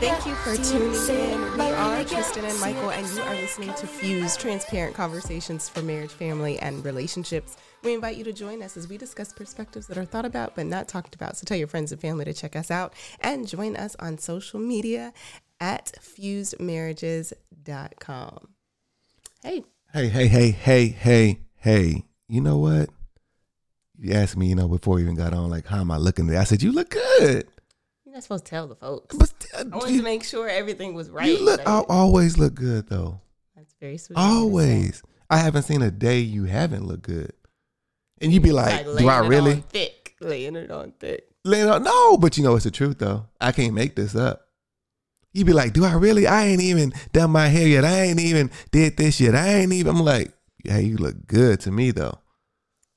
Thank you for tuning in. We are Tristan and Michael, and you are listening to Fused Transparent Conversations for Marriage, Family, and Relationships. We invite you to join us as we discuss perspectives that are thought about but not talked about. So tell your friends and family to check us out and join us on social media at fusedmarriages.com. Hey. Hey, hey, hey, hey, hey, hey. You know what? You asked me, you know, before we even got on, like, how am I looking today? I said, you look good. You're not supposed to tell the folks. But I uh, wanted you, to make sure everything was right. you look, Like, I always look good, though. that's very sweet. of you to say. Always. I haven't seen a day you haven't looked good. And you'd be like, Like, do I laying it really? on thick, laying it on thick. Laying on- No, but you know, it's the truth, though. I can't make this up. You'd be like, do I really? I ain't even done my hair yet. I ain't even did this yet. I ain't even. I'm like, hey, you look good to me, though.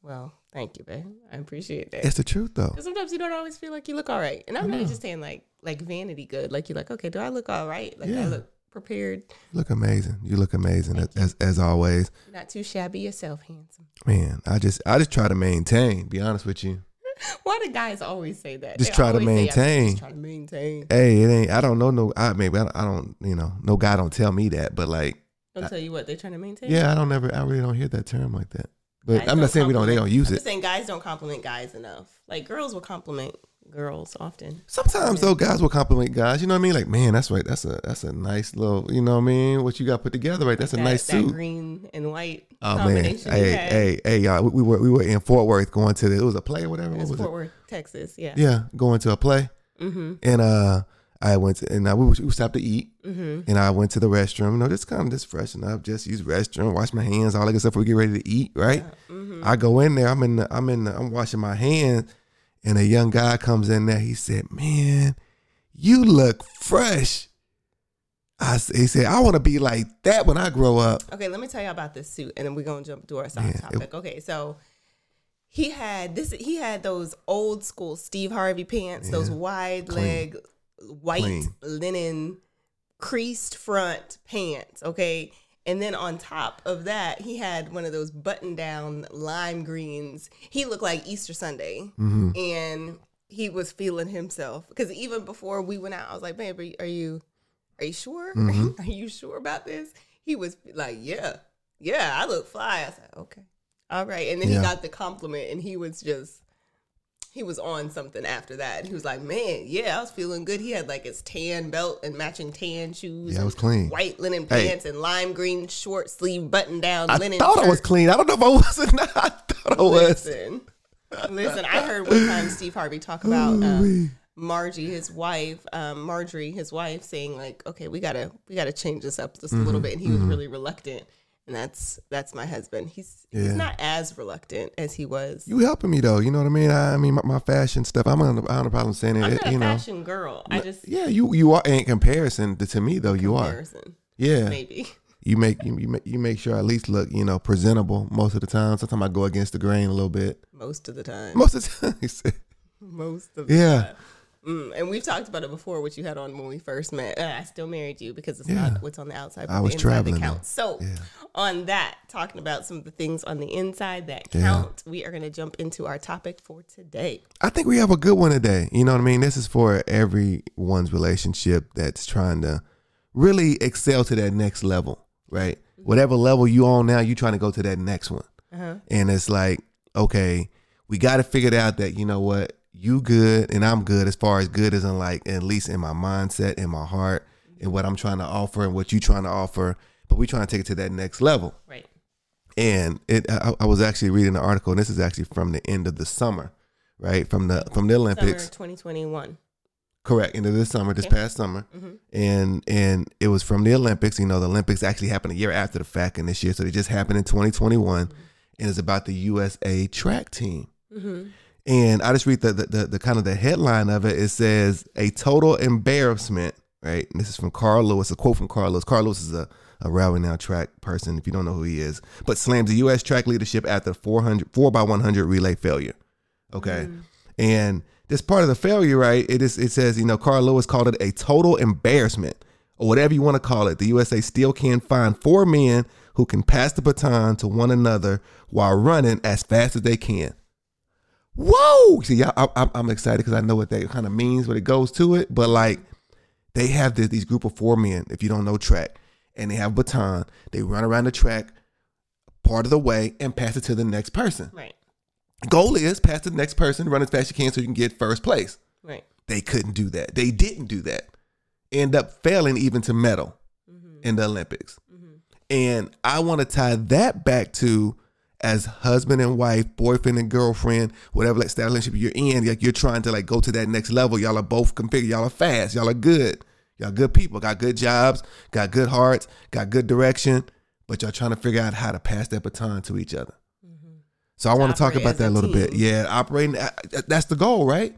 Well, thank you, babe. I appreciate that. It's the truth, though. sometimes you don't always feel like you look all right, and I'm not just saying like like vanity good. Like you're like, okay, do I look all right? Like I look prepared. You look amazing. You look amazing as, as as always. You're not too shabby yourself, handsome. Man, I just I just try to maintain. Be honest with you. Why do guys always say that? Just They try to maintain." Just try to maintain. Hey, it ain't. I don't know no. I maybe I don't, I don't. You know, no guy don't tell me that. But like, Don't tell you what they're trying to maintain. yeah, I don't ever. I really don't hear that term like that. But Guys I'm not saying we don't. They don't use I'm it. saying guys don't compliment guys enough. Like girls will compliment girls often. Sometimes though, guys will compliment guys. You know what I mean? Like, man, that's right. That's a that's a nice little. You know what I mean? What you got put together, right? That's a nice that suit. green and white Oh man, hey, hey, hey, y'all. We, we were we were in Fort Worth going to the. It was a play or whatever. It What was was Fort it? Worth, Texas. Yeah. Yeah, going to a play. Mm-hmm. and uh I went to and I, we, we stopped to eat Mm-hmm. and I went to the restroom. You know, just kind of just freshen up, just use restroom, wash my hands, all that good stuff we get ready to eat. Right? Mm-hmm. I go in there. I'm in. The, I'm in. The, I'm washing my hands, and a young guy comes in there. He said, "Man, you look fresh." I he said, "I want to be like that when I grow up." Okay, let me tell you about this suit, and then we're gonna jump to our side Yeah, it- topic. okay, so he had this. He had those old school Steve Harvey pants, those wide Clean. leg, white Clean. linen, creased front pants. Okay, and then on top of that, he had one of those button down lime greens. He looked like Easter Sunday, hmm and he was feeling himself because even before we went out, I was like, "Babe, are you are you, sure? Mhm. are you sure about this?" He was like, "Yeah, yeah, I look fly." I said, "Okay, all right." And then Yeah. he got the compliment, and he was just he was on something after that. He was like, "Man, yeah, I was feeling good." He had like his tan belt and matching tan shoes. Yeah, it was clean. White linen Hey. pants and lime green short sleeve button down I linen. thought I was clean. I don't know if I was or not. I thought I was. Listen, listen. I heard one time Steve Harvey talk about um, Margie, his wife, um, Marjorie, his wife, saying like, "Okay, we gotta we gotta change this up just a little bit," and he was really reluctant. And that's that's my husband. He's Yeah. he's not as reluctant as he was. You helping me though. You know what I mean? I, I mean, my, my fashion stuff. I'm on. I don't have a problem saying it. I'm not you a know. fashion girl. I just Yeah, you you are in comparison to, to me though. You are. Yeah. maybe. You make you, you make you make sure I at least look you know presentable most of the time. Sometimes I go against the grain a little bit. Most of the time. Most of the time, Most of the Yeah. time. Mm, and we've talked about it before, which you had on when we first met. Uh, I still married you because it's Yeah. not what's on the outside, but I was that traveling, counts. So, Yeah. on that, talking about some of the things on the inside that Yeah. count, we are going to jump into our topic for today. I think we have a good one today. You know what I mean? This is for everyone's relationship that's trying to really excel to that next level, right? Whatever level you on now, you trying to go to that next one. Uh-huh. And it's like, okay, we got to figure it out that you know what, you good and I'm good as far as good as in like at least in my mindset, in my heart, and what I'm trying to offer and what you trying to offer. But we trying to take it to that next level. Right. And it, I, I was actually reading the article, and this is actually from the end of the summer, right? From the from the Olympics. Summer 2021. Correct. Into this summer, this Okay. past summer, Mhm. and and it was from the Olympics. You know, the Olympics actually happened a year after the fact in this year, so they just happened in 2021, and it's about the USA track team. Mm-hmm. And I just read the the, the the kind of the headline of it. It says a total embarrassment. Right. And this is from Carl Lewis. A quote from Carl Lewis. Carl Lewis is a a rally-now track person. If you don't know who he is, but slams the U.S. track leadership after 400 4 by 100 relay failure. Okay. Mm. And this part of the failure, right? It is. It says, you know, Carl Lewis called it a total embarrassment, or whatever you want to call it. The USA still can't find four men who can pass the baton to one another while running as fast as they can. Whoa. See, I, I, I'm excited because I know what that kind of means, what it goes to it. But like, they have this, these group of four men, if you don't know track, and they have baton. They run around the track part of the way and pass it to the next person. Right. Goal is pass to the next person, run as fast as you can so you can get first place. Right. They couldn't do that. They didn't do that. End up failing even to medal mm-hmm. in the Olympics. Mm-hmm. And I want to tie that back to as husband and wife, boyfriend and girlfriend, whatever like style relationship you're in, like you're trying to like go to that next level. Y'all are both configured. Y'all are fast. Y'all are good. Y'all good people. Got good jobs. Got good hearts. Got good direction. But y'all trying to figure out how to pass that baton to each other. So I want to talk about that a little bit. Yeah, operating. uh, That's the goal, right?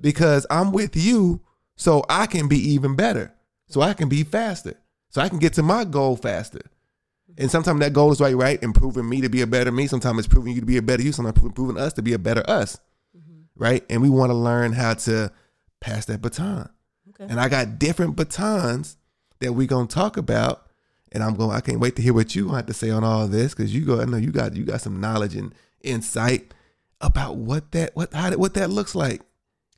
Because I'm with you, so I can be even better. So I can be faster. So I can get to my goal faster. And sometimes that goal is right, right, improving me to be a better me. Sometimes it's proving you to be a better you. Sometimes proving us to be a better us, mm-hmm. right? And we want to learn how to pass that baton. Okay. And I got different batons that we're gonna talk about. And I'm going. I can't wait to hear what you have to say on all this because you go. I know you got you got some knowledge and insight about what that what how that- what that looks like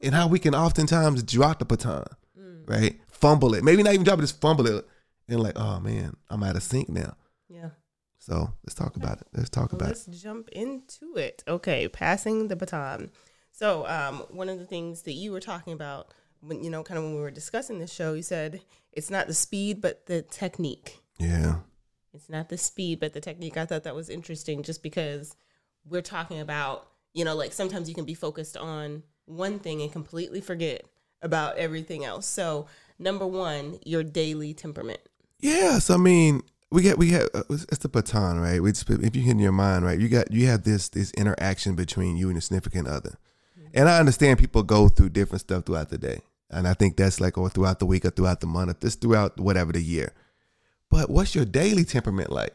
and how we can oftentimes drop the baton, mm. right? Fumble it. Maybe not even drop it, just fumble it. And like, oh man, I'm out of sync now. Yeah. So let's talk about it. Let's talk Well, about it. let's jump into it. Okay, passing the baton. So, um, one of the things that you were talking about when you know, kind of when we were discussing this show, you said it's not the speed but the technique. Yeah. It's not the speed but the technique. I thought that was interesting, just because we're talking about you know, like sometimes you can be focused on one thing and completely forget about everything else. So, number one, your daily temperament. Yes, I mean, we get we have uh, it's the baton, right? We just, if you in your mind, right, you got you have this this interaction between you and your significant other, and I understand people go through different stuff throughout the day, and I think that's like or throughout the week or throughout the month, or just throughout whatever the year. But what's your daily temperament like?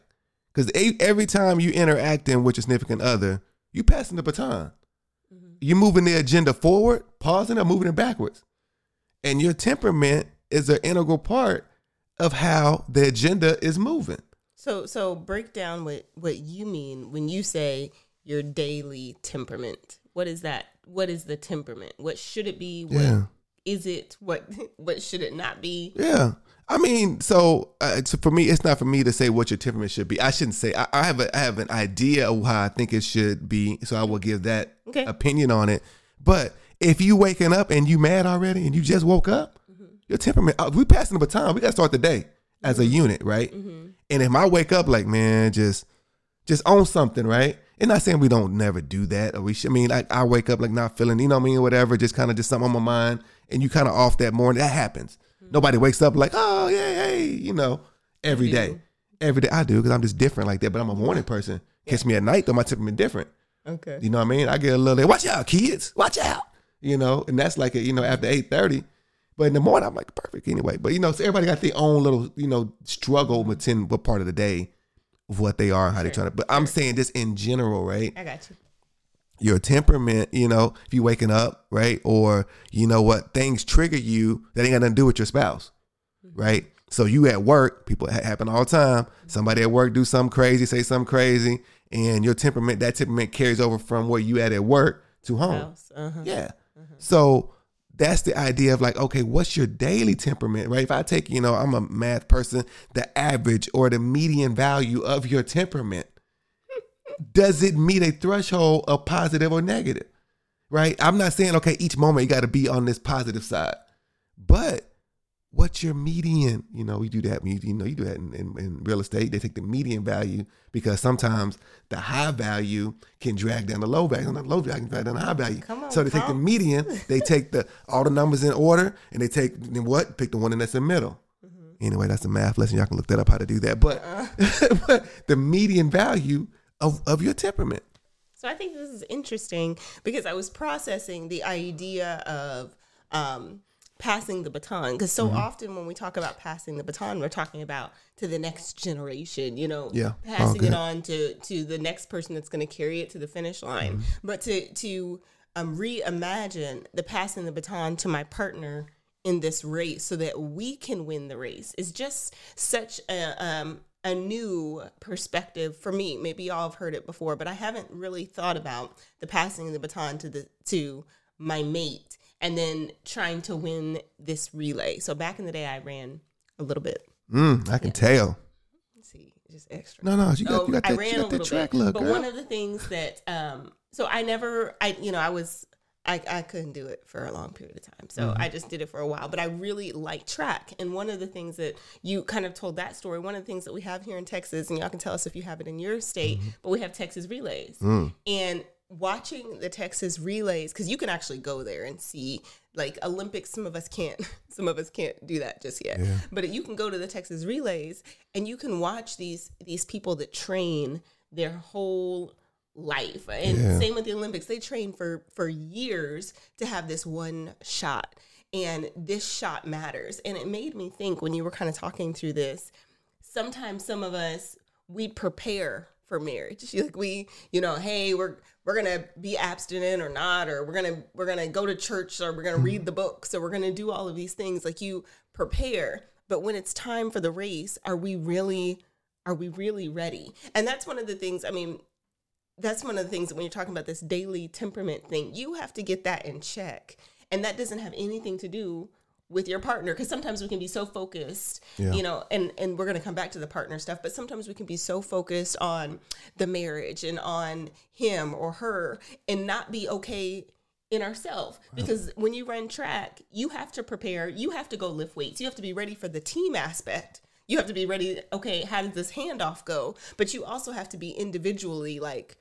Because every time you interacting with your significant other, you passing the baton. You moving the agenda forward, pausing, or moving it backwards. And your temperament is an integral part of how the agenda is moving. So so break down what what you mean when you say your daily temperament. What is that? What is the temperament? What should it be? What is Yeah. it? What what should it not be? Yeah. I mean, so, uh, so for me, it's not for me to say what your temperament should be. I shouldn't say. I, I have a, I have an idea of how I think it should be, so I will give that Okay. opinion on it. But if you waking up and you mad already and you just woke up, your temperament. Uh, we passing the baton. We got to start the day as a mm-hmm. unit, right? Mm-hmm. And if I wake up like, man, just just own something, right? And not saying we don't never do that, or we should. I mean, like I wake up like not feeling, you know what I mean, whatever, just kind of just something on my mind, and you kind of off that morning. That happens. Mm-hmm. Nobody wakes up like, oh yeah, hey, you know, every day, every day. I do because I'm just different like that. But I'm a morning person. Catch me at night though, my temperament different. Okay. You know what I mean? I get a little, watch out, kids, watch out. You know, and that's like, you know, after eight thirty. But in the morning, I'm like perfect anyway. But you know, so everybody got their own little, you know, struggle within what part of the day of what they are and how they Sure. trying to. But I'm saying this in general, right? I got you. Your temperament, you know, if you waking up, right, or you know what things trigger you that ain't got nothing to do with your spouse, mm-hmm. right? So you at work, people ha- happen all the time. Mm-hmm. Somebody at work do something crazy, say something crazy, and your temperament, that temperament carries over from where you at at work to home. Uh-huh. Yeah. Uh-huh. So that's the idea of like, okay, what's your daily temperament, right? If I take, you know, I'm a math person, the average or the median value of your temperament, does it meet a threshold of positive or negative? Right? I'm not saying, okay, each moment you got to be on this positive side, but what's your median? You know, we do that. You, you know, you do that in, in, in real estate. They take the median value because sometimes the high value can drag down the low value, and the low value can drag down the high value. Come on, so they take the median. They take the all the numbers in order, and they take then what? Pick the one that's in the middle. Mm-hmm. Anyway, that's a math lesson. Y'all can look that up how to do that. But, Uh-huh. but the median value of, of your temperament. So I think this is interesting because I was processing the idea of um, passing the baton. Because so often when we talk about passing the baton, we're talking about to the next generation. You know, Yeah. passing Oh, it on to to the next person that's going to carry it to the finish line. Mm-hmm. But to to um, reimagine the passing the baton to my partner in this race so that we can win the race is just such a um, a new perspective for me. Maybe y'all have heard it before, but I haven't really thought about the passing of the baton to the to my mate and then trying to win this relay. So back in the day, I ran a little bit. Mm, I can Yeah. tell. Let's see, just extra. No, no, you got, Oh, you got I ran a that little track bit, look, but girl. one of the things that um, so I never, I you know, I was. I, I couldn't do it for a long period of time. So Mm-hmm. I just did it for a while. But I really like track. And one of the things that you kind of told that story, one of the things that we have here in Texas, and y'all can tell us if you have it in your state, Mm-hmm. but we have Texas relays. Mm. And watching the Texas relays, because you can actually go there and see like Olympics, some of us can't. Some of us can't do that just yet. Yeah. But you can go to the Texas relays and you can watch these these people that train their whole life. And Yeah. same with the Olympics. They train for for years to have this one shot. And this shot matters. And it made me think when you were kind of talking through this, sometimes some of us we prepare for marriage. Like we, you know, hey, we're we're gonna be abstinent or not, or we're gonna we're gonna go to church, or we're gonna hmm. read the book, so we're gonna do all of these things. Like you prepare, but when it's time for the race, are we really are we really ready? And that's one of the things. I mean, that's one of the things that when you're talking about this daily temperament thing, you have to get that in check. And that doesn't have anything to do with your partner because sometimes we can be so focused Yeah. you know and and we're going to come back to the partner stuff but sometimes we can be so focused on the marriage and on him or her and not be okay in ourselves because when you run track you have to prepare you have to go lift weights you have to be ready for the team aspect. You have to be ready okay how does this handoff go? But you also have to be individually like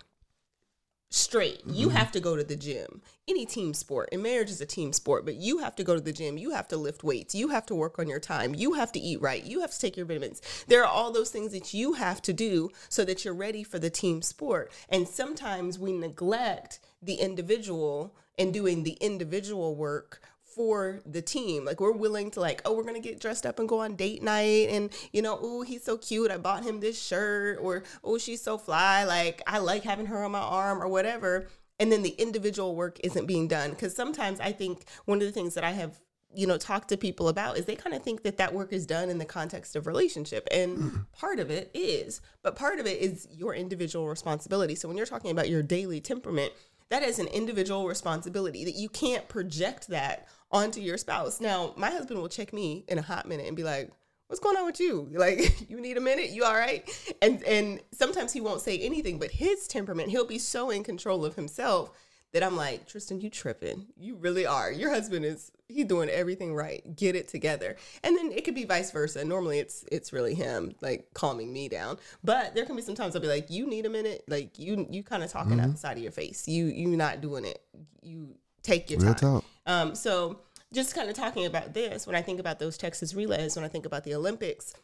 straight. You mm-hmm. have to go to the gym. Any team sport, and marriage is a team sport, but you have to go to the gym. You have to lift weights. You have to work on your time. You have to eat right. You have to take your vitamins. There are all those things that you have to do so that you're ready for the team sport. And sometimes we neglect the individual and doing the individual work for the team. Like we're willing to like, oh, we're gonna get dressed up and go on date night, and you know, oh, he's so cute. I bought him this shirt, or oh, she's so fly. Like I like having her on my arm, or whatever. And then the individual work isn't being done because sometimes I think one of the things that I have you know talked to people about is they kind of think that that work is done in the context of relationship and mm-hmm. part of it is but part of it is your individual responsibility so when you're talking about your daily temperament that is an individual responsibility that you can't project that onto your spouse. Now, my husband will check me in a hot minute and be like, "What's going on with you? Like, you need a minute? You all right?" And and sometimes he won't say anything, but his temperament, he'll be so in control of himself that I'm like, "Tristan, you tripping. You really are. Your husband is he doing everything right. Get it together." And then it could be vice versa. Normally it's it's really him like calming me down. But there can be sometimes I'll be like, "You need a minute? Like you you kind of talking out the side of your face. You you not doing it. You take your Real time." talk. Um, so just kind of talking about this, when I think about those Texas relays, when I think about the Olympics,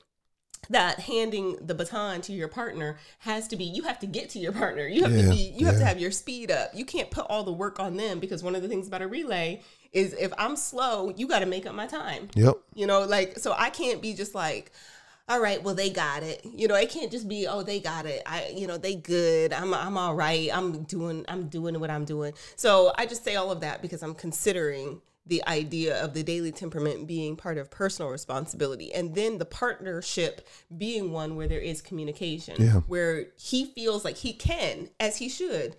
that handing the baton to your partner has to be you have to get to your partner. You have Yeah, to be you have to have your speed up. You can't put all the work on them because one of the things about a relay is if I'm slow, you got to make up my time. Yep. You know, like so I can't be just like all right, well they got it. You know, it can't just be oh they got it. I you know, they good. I'm I'm all right. I'm doing I'm doing what I'm doing. So I just say all of that because I'm considering the idea of the daily temperament being part of personal responsibility and then the partnership being one where there is communication Yeah. where he feels like he can as he should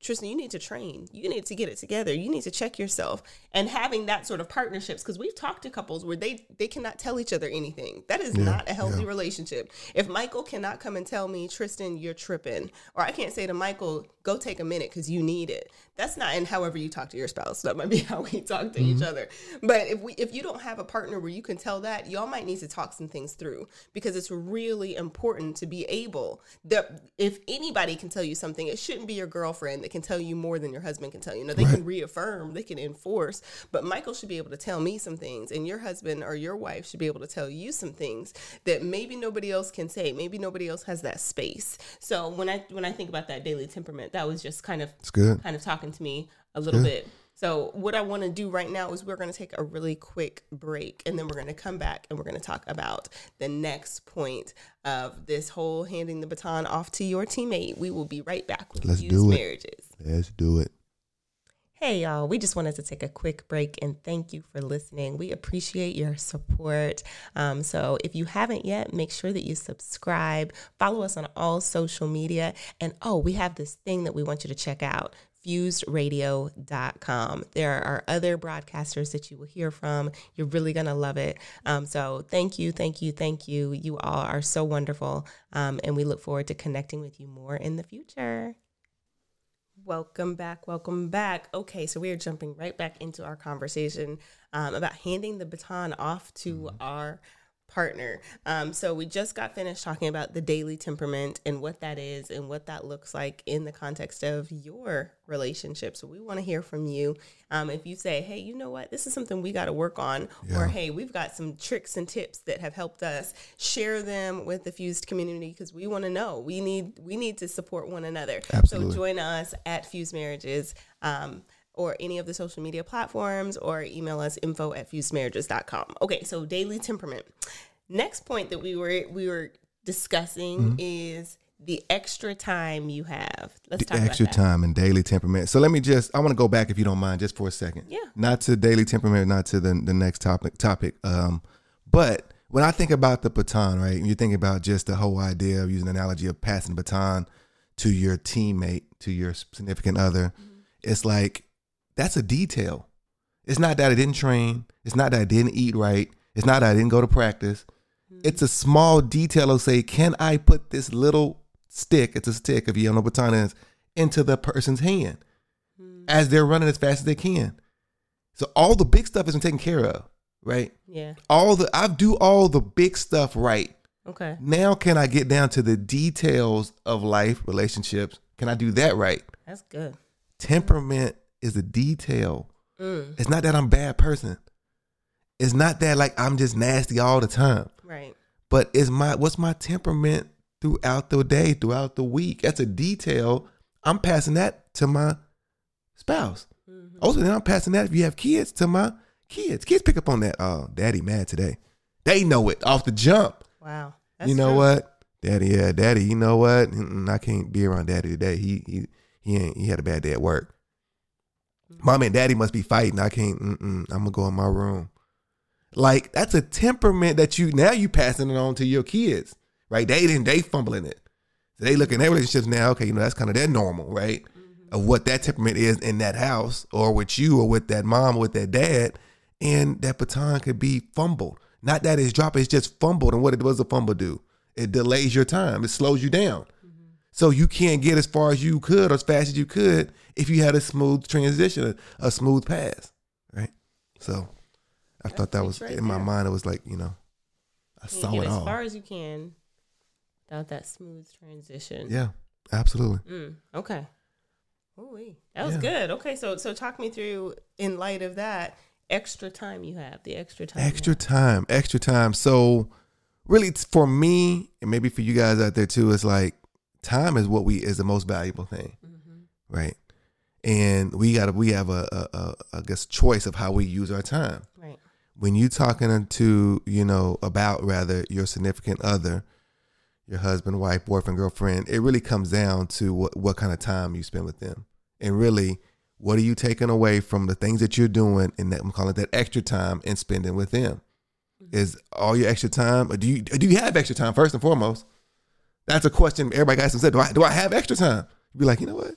Tristan, you need to train. You need to get it together. You need to check yourself. And having that sort of partnerships, because we've talked to couples where they they cannot tell each other anything. That is not a healthy relationship. If Michael cannot come and tell me, Tristan, you're tripping, or I can't say to Michael, go take a minute because you need it. That's not and however you talk to your spouse. That might be how we talk to each mm-hmm. other. But if we if you don't have a partner where you can tell that, y'all might need to talk some things through because it's really important to be able that if anybody can tell you something, it shouldn't be your girlfriend that can tell you more than your husband can tell you. No, they can reaffirm, they can enforce, but Michael should be able to tell me some things, and your husband or your wife should be able to tell you some things that maybe nobody else can say. Maybe nobody else has that space. So when I when I think about that daily temperament, that was just kind of It's good. kind of talking to me a little bit. So what I want to do right now is we're going to take a really quick break and then we're going to come back and we're going to talk about the next point of this whole handing the baton off to your teammate. We will be right back with Let's do it. marriages. Let's do it. Hey, y'all, we just wanted to take a quick break and thank you for listening. We appreciate your support. Um, so, if you haven't yet, make sure that you subscribe, follow us on all social media. And oh, we have this thing that we want you to check out fusedradio.com. There are other broadcasters that you will hear from. You're really going to love it. Um, so, thank you, thank you, thank you. You all are so wonderful. Um, and we look forward to connecting with you more in the future. Welcome back. Welcome back. Okay, so we are jumping right back into our conversation um, about handing the baton off to our partner. Um, so we just got finished talking about the daily temperament and what that is and what that looks like in the context of your relationship. So we want to hear from you. Um, if you say, hey, you know what, this is something we got to work on, Yeah. or hey, we've got some tricks and tips that have helped us, share them with the fused community because we want to know. We need we need to support one another. Absolutely. So join us at Fused Marriages. Um, or any of the social media platforms, or email us info at fusedmarriages.com. Okay, so daily temperament. Next point that we were we were discussing is the extra time you have. Let's talk the extra about that. time and daily temperament. So let me just I want to go back if you don't mind just for a second. Yeah. Not to daily temperament, not to the the next topic topic. Um but when I think about the baton, right? You think about just the whole idea of using the analogy of passing the baton to your teammate, to your significant other. It's like that's a detail. It's not that I didn't train. It's not that I didn't eat right. It's not that I didn't go to practice. Hmm. It's a small detail of say, can I put this little stick, it's a stick if you don't know what baton is, into the person's hand hmm. as they're running as fast as they can. So all the big stuff isn't taken care of, right? Yeah. All the I do all the big stuff right. Okay. Now can I get down to the details of life, relationships? Can I do that right? That's good. Temperament is a detail. Mm, It's not that I'm a bad person. It's not that like I'm just nasty all the time. right. But it's my what's my temperament throughout the day, throughout the week? That's a detail. I'm passing that to my spouse. Mm-hmm. Also, then I'm passing that if you have kids to my kids. Kids pick up on that. Oh, daddy mad today. They know it off the jump. Wow. you know true. what? Daddy, yeah, daddy, you know what? Mm-mm, I can't be around daddy today. He he he ain't he had a bad day at work. Mm-hmm. Mom and daddy must be fighting. I can't. Mm-mm, I'm gonna go in my room. Like that's a temperament that you now you passing it on to your kids, right? They didn't they fumbling it. So they look in their relationships now. Okay, you know that's kind of their normal, right? Of what that temperament is in that house, or with you, or with that mom, or with that dad, and that baton could be fumbled. Not that it's dropped, it's just fumbled. And what it does a fumble do? It delays your time. It slows you down. So you can't get as far as you could or as fast as you could if you had a smooth transition, a, a smooth pass, right? So I thought that was right in my mind. It was like you know, I You saw it as all. As far as you can without that smooth transition. yeah, absolutely. Mm, okay. Ooh, that was Yeah. good. Okay, so so talk me through in light of that extra time you have, the extra time. Extra time, extra time. So really, it's for me, and maybe for you guys out there too, it's like time is what we is the most valuable thing, Mhm. right? And we got we have a, a, a I guess choice of how we use our time. Right. when you talking to you know about rather your significant other your husband wife boyfriend girlfriend it really comes down to what, what kind of time you spend with them and really what are you taking away from the things that you're doing and that i'm calling it that extra time and spending with them is all your extra time or do you do you have extra time first and foremost that's a question everybody asks say do I, do I have extra time you be like you know what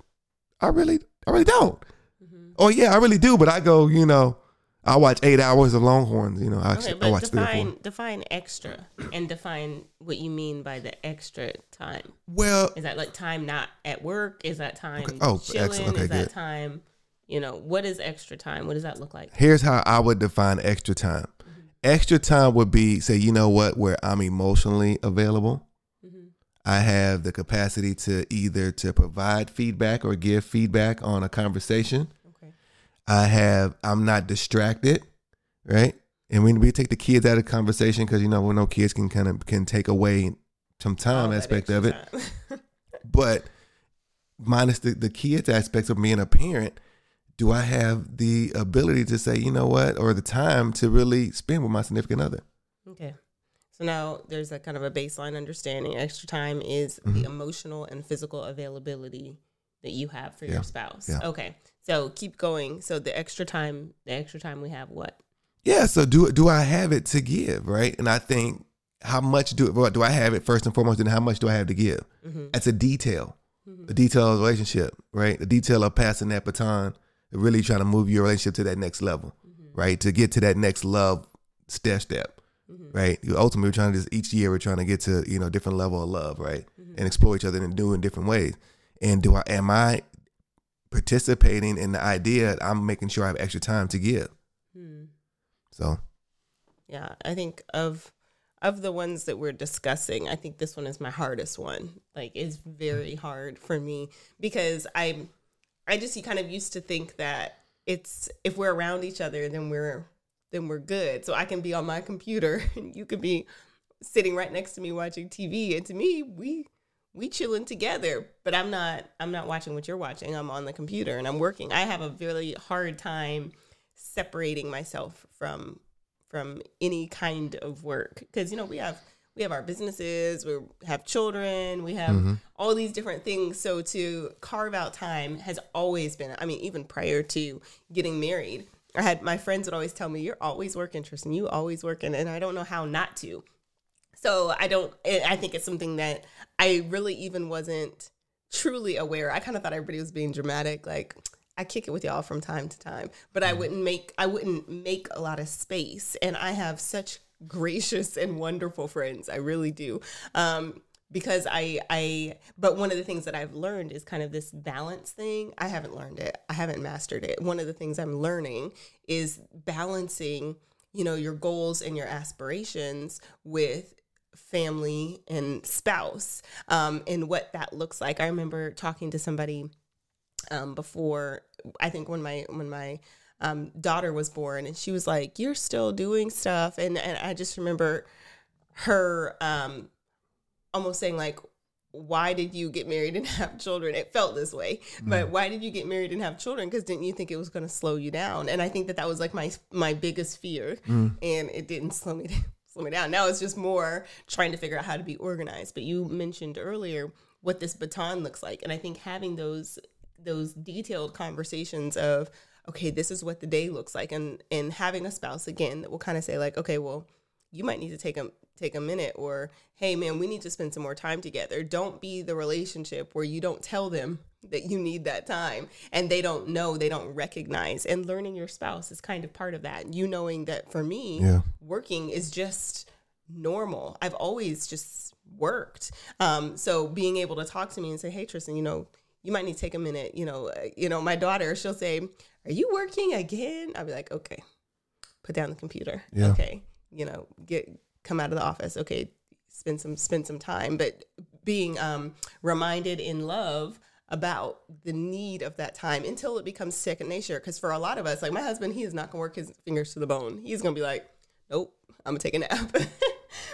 i really i really don't Mhm. oh yeah i really do but i go you know I watch eight hours of Longhorns. You know, I, Okay, I watch three or four. define define extra and define what you mean by the extra time. Well, Is that like time not at work? Is that time Okay. Oh, chilling? excellent. Okay, is that good. time, you know, what is extra time? What does that look like? here's how I would define extra time. Extra time would be say, you know what, where I'm emotionally available. I have the capacity to either to provide feedback or give feedback on a conversation. Okay. I have I'm not distracted, right? And when we take the kids out of conversation, because you know we know kids can kind of can take away some time aspect of it. but minus the, the kids aspects of being a parent do i have the ability to say you know what or the time to really spend with my significant other Okay. So now there's a kind of a baseline understanding. Extra time is Mm-hmm. the emotional and physical availability that you have for Yeah. your spouse. Yeah. Okay. So keep going. So the extra time, the extra time we have what? Yeah. So do do I have it to give, right? And I think how much do do I have it first and foremost, and how much do I have to give? Mm-hmm. That's a detail, the detail of the relationship, right? The detail of passing that baton, really trying to move your relationship to that next level, right? To get to that next love step step, Mm-hmm. right? You- Ultimately, we're trying to just each year we're trying to get to you know different level of love, right? Mm-hmm. And explore each other and do in different ways. And do I am I participating in the idea? that I'm making sure I have extra time to give. Hmm. So Yeah, I think of of the ones that we're discussing, I think this one is my hardest one. Like it's very mm-hmm. hard for me because I I just kind of used to think that it's if we're around each other then we're then we're good. So I can be on my computer and you could be sitting right next to me watching TV and to me we we chilling together but i'm not i'm not watching what you're watching. I'm on the computer and i'm working. I have a really hard time separating myself from from any kind of work. Because you know we have we have our businesses we have children we have mm-hmm. all these different things. So to carve out time has always been i mean even prior to getting married i had my friends would always tell me you're always working tristan you always working and i don't know how not to so I don't. I think it's something that I really even wasn't truly aware. I kind of thought everybody was being dramatic, like I kick it with y'all from time to time, but I wouldn't make. I wouldn't make a lot of space, and I have such gracious and wonderful friends. I really do. Um, because I, I, but one of the things that I've learned is kind of this balance thing. I haven't learned it. I haven't mastered it. One of the things I'm learning is balancing, you know, your goals and your aspirations with family and spouse um, and what that looks like. I remember talking to somebody um, before. I think when my when my um, daughter was born, and she was like, "You're still doing stuff," and and I just remember her um, almost saying like. Why did you get married and have children? It felt this way, mm. but why did you get married and have children? Because didn't you think it was going to slow you down? And I think that that was like my my biggest fear, mm. and it didn't slow me down slow me down. Now it's just more trying to figure out how to be organized. But you mentioned earlier what this baton looks like, and I think having those those detailed conversations of okay, this is what the day looks like, and and having a spouse again that will kind of say like, okay, well, you might need to take a take a minute, or hey, man, we need to spend some more time together. Don't be the relationship where you don't tell them that you need that time and they don't know they don't recognize. And learning your spouse is kind of part of that. You knowing that for me Yeah. working is just normal. I've always just worked. Um, so being able to talk to me and say hey tristan you know you might need to take a minute. You know uh, you know my daughter she'll say are you working again? I'll be like okay put down the computer. Yeah. okay you know get come out of the office okay spend some spend some time. But being um reminded in love about the need of that time until it becomes second nature. Because for a lot of us like my husband he is not gonna work his fingers to the bone. He's gonna be like nope i'm gonna take a nap.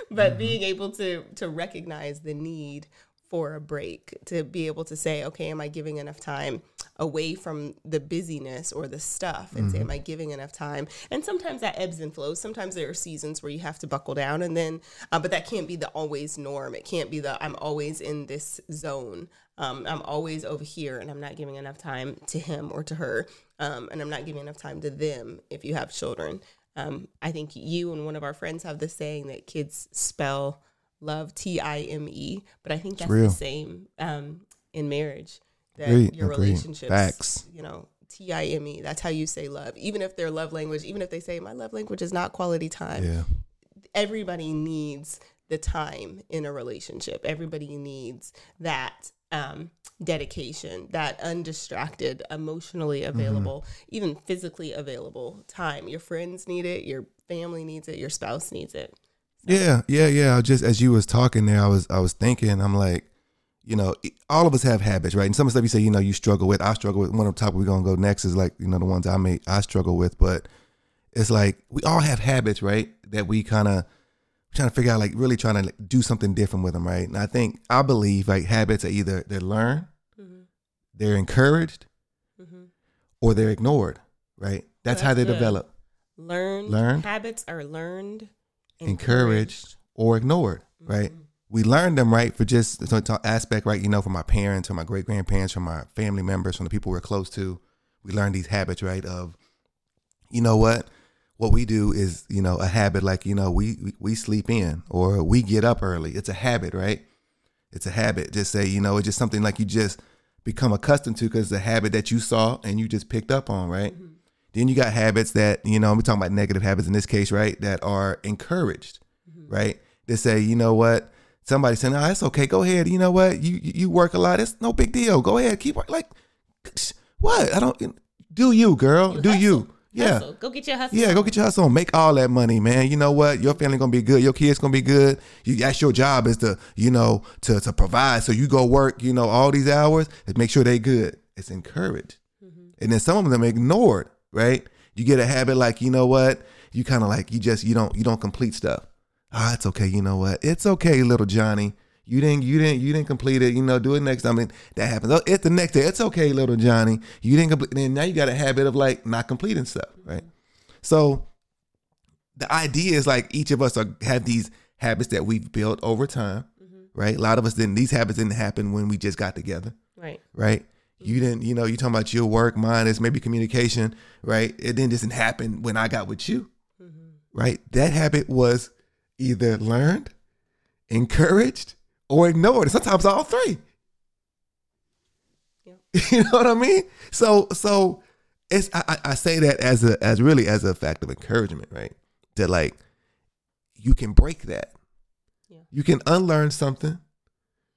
But being able to to recognize the need for a break to be able to say okay am i giving enough time away from the busyness or the stuff? And say am i giving enough time? And sometimes that ebbs and flows. Sometimes there are seasons where you have to buckle down and then uh, but that can't be the always norm. It can't be the i'm always in this zone. Um, i'm always over here and i'm not giving enough time to him or to her um, and i'm not giving enough time to them if you have children. Um, i think you and one of our friends have this saying that kids spell love t-i-m-e but i think that's the same um, in marriage that Agreed, your agreed. relationships Facts. you know t-i-m-e that's how you say love even if their love language even if they say my love language is not quality time Yeah. everybody needs the time in a relationship everybody needs that um, dedication that undistracted emotionally Mm-hmm. available even physically available time your friends need it your family needs it your spouse needs it Yeah, yeah, yeah. I Just as you was talking there, I was I was thinking, I'm like, you know, all of us have habits, right? And some of the stuff you say, you know, you struggle with. I struggle with. One of the topic we're gonna go next is like, you know, the ones I may I struggle with, but it's like we all have habits, right? That we kind of trying to figure out, like, really trying to do something different with them, right? And I think I believe like habits are either they're learned, mm-hmm. they're encouraged, Mm-hmm. or they're ignored, right? That's, how that's they good. develop, learned Learned. habits are learned encouraged, or ignored, right? Mhm. we learned them right for just the aspect right you know from my parents or my great grandparents from my family members from the people we're close to we learn these habits right of you know what what we do is you know a habit like you know we, we sleep in or we get up early it's a habit right it's a habit just say you know it's just something like you just become accustomed to because it's a habit that you saw and you just picked up on right mm-hmm. Then you got habits that you know we're talking about negative habits in this case right that are encouraged mm-hmm. right they say you know what somebody saying oh it's okay go ahead you know what you you work a lot it's no big deal go ahead keep like what i don't do you girl you do hustle. you yeah. Hustle. Go get your hustle. Yeah, go get your hustle on. Make all that money, man. You know what? Your family gonna be good. Your kids gonna be good. You, that's your job is to, you know, to to provide. So you go work, you know, all these hours and make sure they good. It's encouraged. Mm-hmm. And then some of them ignored, right? You get a habit like, you know what? You kind of like you just you don't you don't complete stuff. Ah, it's okay. You know what? It's okay, little Johnny. You didn't, you didn't, you didn't complete it. You know, do it next time. I mean, that happens. Oh, it's the next day. It's okay, little Johnny. You didn't complete. And now you got a habit of like not completing stuff, right? So the idea is like each of us are have these habits that we've built over time, mm-hmm. right? A lot of us didn't. These habits didn't happen when we just got together, right? Right. You didn't, you know, you talking about your work, mine is maybe communication, right? It didn't just happen when I got with you, mm-hmm. right? That habit was either learned, encouraged, or ignored. Sometimes all three. Yeah. you know what I mean? So so it's I, I say that as a as really as a fact of encouragement, right? That like you can break that. Yeah. You can unlearn something.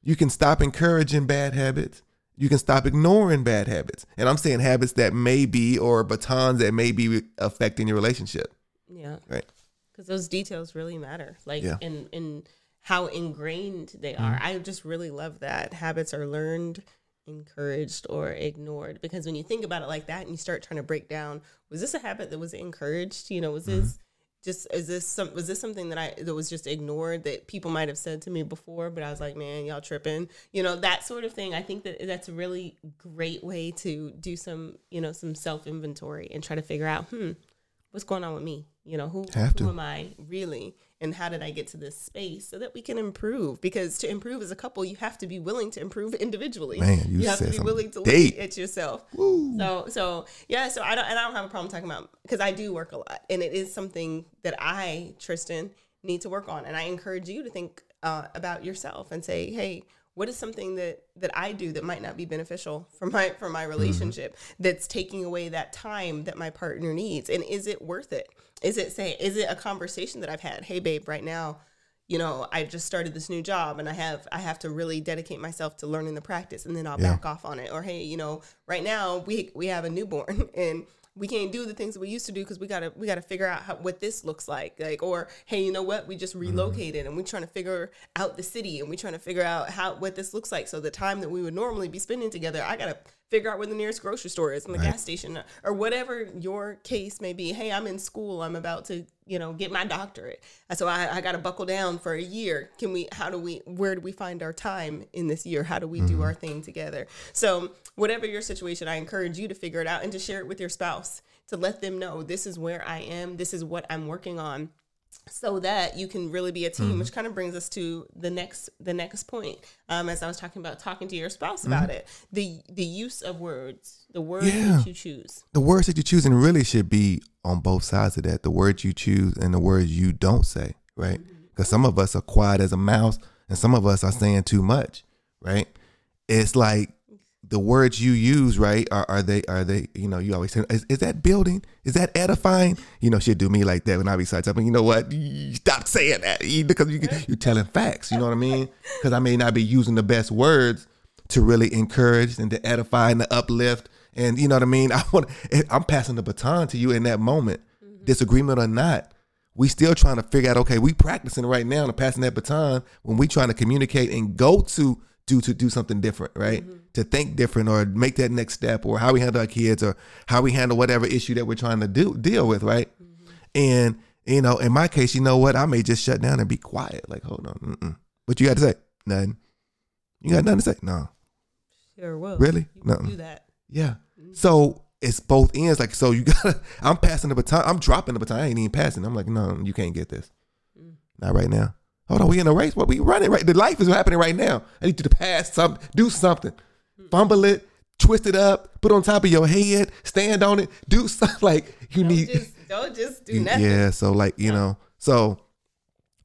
You can stop encouraging bad habits. You can stop ignoring bad habits. And I'm saying habits that may be or batons that may be affecting your relationship. Yeah. Right. Because those details really matter. Like yeah. in in how ingrained they are. Mm-hmm. I just really love that habits are learned, encouraged, or ignored. Because when you think about it like that and you start trying to break down, was this a habit that was encouraged? You know, was mm-hmm. this just is this some was this something that I that was just ignored that people might have said to me before, but I was like, man, y'all tripping, you know, that sort of thing. I think that that's a really great way to do some, you know, some self inventory and try to figure out, hmm, what's going on with me? You know, who, who am I really? And how did I get to this space so that we can improve? Because to improve as a couple, you have to be willing to improve individually. Man, you, you have to be willing to look at yourself. Woo. So, so yeah. So I don't, and I don't have a problem talking about because I do work a lot, and it is something that I, Tristan, need to work on. And I encourage you to think uh, about yourself and say, hey, what is something that that I do that might not be beneficial for my for my mm-hmm. relationship mm-hmm. that's taking away that time that my partner needs and is it worth it is it say is it a conversation that I've had hey babe right now you know I just started this new job and I have I have to really dedicate myself to learning the practice and then I'll yeah. back off on it or hey you know right now we we have a newborn and we can't do the things that we used to do because we gotta we gotta figure out how, what this looks like like or hey you know what we just relocated mm-hmm. and we're trying to figure out the city and we're trying to figure out how what this looks like so the time that we would normally be spending together i gotta figure out where the nearest grocery store is and the right. gas station or whatever your case may be. Hey, I'm in school. I'm about to, you know, get my doctorate. So I, I got to buckle down for a year. Can we, how do we, where do we find our time in this year? How do we mm-hmm. do our thing together? So whatever your situation, I encourage you to figure it out and to share it with your spouse to let them know this is where I am. This is what I'm working on so that you can really be a team mm-hmm. which kind of brings us to the next the next point um, as i was talking about talking to your spouse mm-hmm. about it the the use of words the words yeah. that you choose the words that you choose and really should be on both sides of that the words you choose and the words you don't say right because mm-hmm. some of us are quiet as a mouse and some of us are saying too much right it's like the words you use, right? Are, are they are they you know you always say is, is that building? Is that edifying? You know she'll do me like that when I be saying something. You know what? Stop saying that because you, you're telling facts. You know what I mean? Because I may not be using the best words to really encourage and to edify and to uplift. And you know what I mean? I want I'm passing the baton to you in that moment, mm-hmm. disagreement or not. We still trying to figure out. Okay, we practicing right now and passing that baton when we trying to communicate and go to do to do something different, right? Mm-hmm. To think different or make that next step or how we handle our kids or how we handle whatever issue that we're trying to do deal with, right? Mm-hmm. And you know, in my case, you know what? I may just shut down and be quiet. Like, hold on, mm-mm. what you got to say? Nothing. You got nothing to say? No. Sure will. Really? No. Do that. Yeah. Mm-hmm. So it's both ends. Like, so you gotta. I'm passing the baton. I'm dropping the baton. I ain't even passing. I'm like, no, you can't get this. Mm. Not right now. Hold on, we in a race. What we running right? The life is happening right now. I need you to pass something, do something, fumble it, twist it up, put on top of your head, stand on it, do something like you don't need. Just, don't just do nothing. Yeah. So like you know, so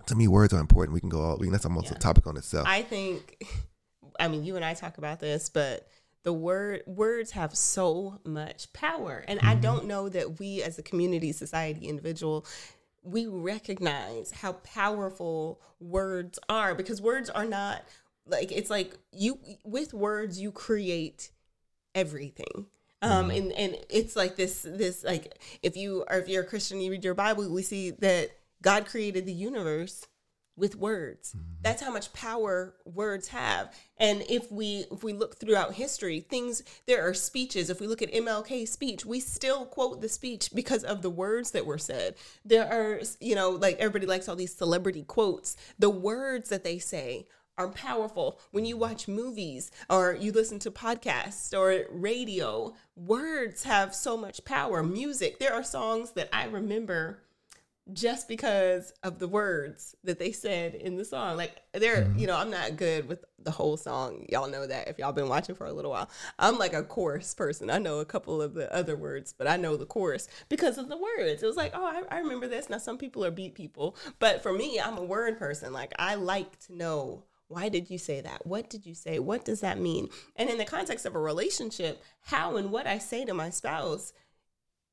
to me, words are important. We can go all. I mean, that's almost Yeah. a topic on itself. I think, I mean, you and I talk about this, but the word words have so much power, and I mm-hmm. don't know that we, as a community, society, individual, we recognize how powerful words are because words are not like it's like you with words you create everything. Um and and it's like this this like if you are if you're a christian you read your bible we see that god created the universe with words. Mm-hmm. That's how much power words have. And if we if we look throughout history things there are speeches. If we look at mlk's speech we still quote the speech because of the words that were said. There are you know like everybody likes all these celebrity quotes. The words that they say are powerful. When you watch movies or you listen to podcasts or radio words have so much power. Music there are songs that i remember just because of the words that they said in the song. Like they're, mm-hmm. you know, I'm not good with the whole song. Y'all know that if y'all been watching for a little while. I'm like a chorus person. I know a couple of the other words, but I know the chorus because of the words. It was like, oh, I, I remember this. Now some people are beat people, but for me, I'm a word person. Like I like to know why did you say that? What did you say? What does that mean? And in the context of a relationship, how and what I say to my spouse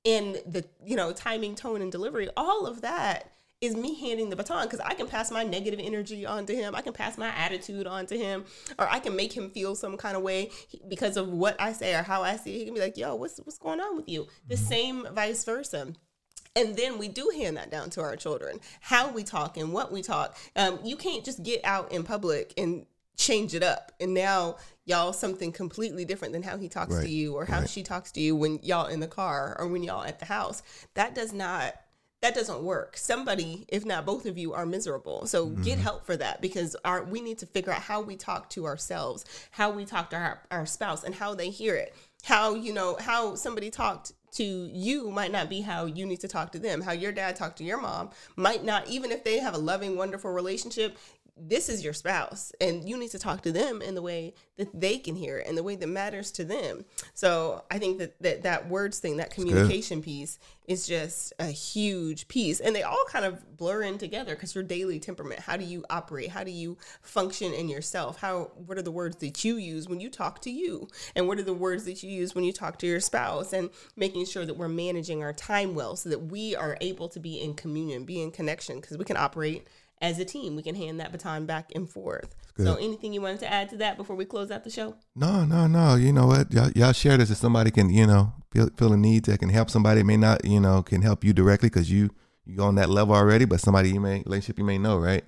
in the you know timing tone and delivery all of that is me handing the baton because i can pass my negative energy on to him. I can pass my attitude on to him or i can make him feel some kind of way because of what i say or how i see it. He can be like yo what's what's going on with you? The same vice versa. And then we do hand that down to our children. How we talk and what we talk. Um, you can't just get out in public and change it up. And now y'all something completely different than how he talks Right, to you or how right. she talks to you when y'all in the car or when y'all at the house. That does not that doesn't work. Somebody if not both of you are miserable. So get mm-hmm. help for that because our we need to figure out how we talk to ourselves how we talk to our, our spouse and how they hear it. How you know how somebody talked to you might not be how you need to talk to them. How your dad talked to your mom might not even if they have a loving wonderful relationship this is your spouse and you need to talk to them in the way that they can hear it and the way that matters to them. So i think that that, that words thing that communication piece is just a huge piece and they all kind of blur in together because your daily temperament how do you operate? How do you function in yourself? How what are the words that you use when you talk to you? And what are the words that you use when you talk to your spouse? And making sure that we're managing our time well so that we are able to be in communion be in connection because we can operate as a team we can hand that baton back and forth so anything you wanted to add to that before we close out the show No, no, no. You know what? Y'all, y'all share this if somebody can, you know, feel, feel a need that can help somebody. It may not, you know, can help you directly because you you on that level already, but somebody you may relationship you may know, right?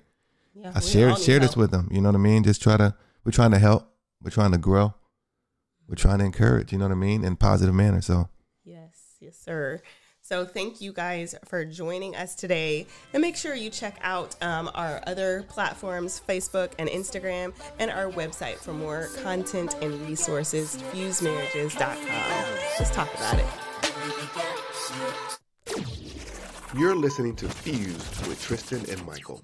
yeah I share share this help. with them. You know what I mean? Just try to. We're trying to help. We're trying to grow. We're trying to encourage. You know what I mean? In a positive manner. So Yes, yes, sir. So thank you guys for joining us today. And make sure you check out um, our other platforms, Facebook and Instagram, and our website for more content and resources, fusemarriages.com. Let's talk about it. you're listening to Fused with Tristan and Michael.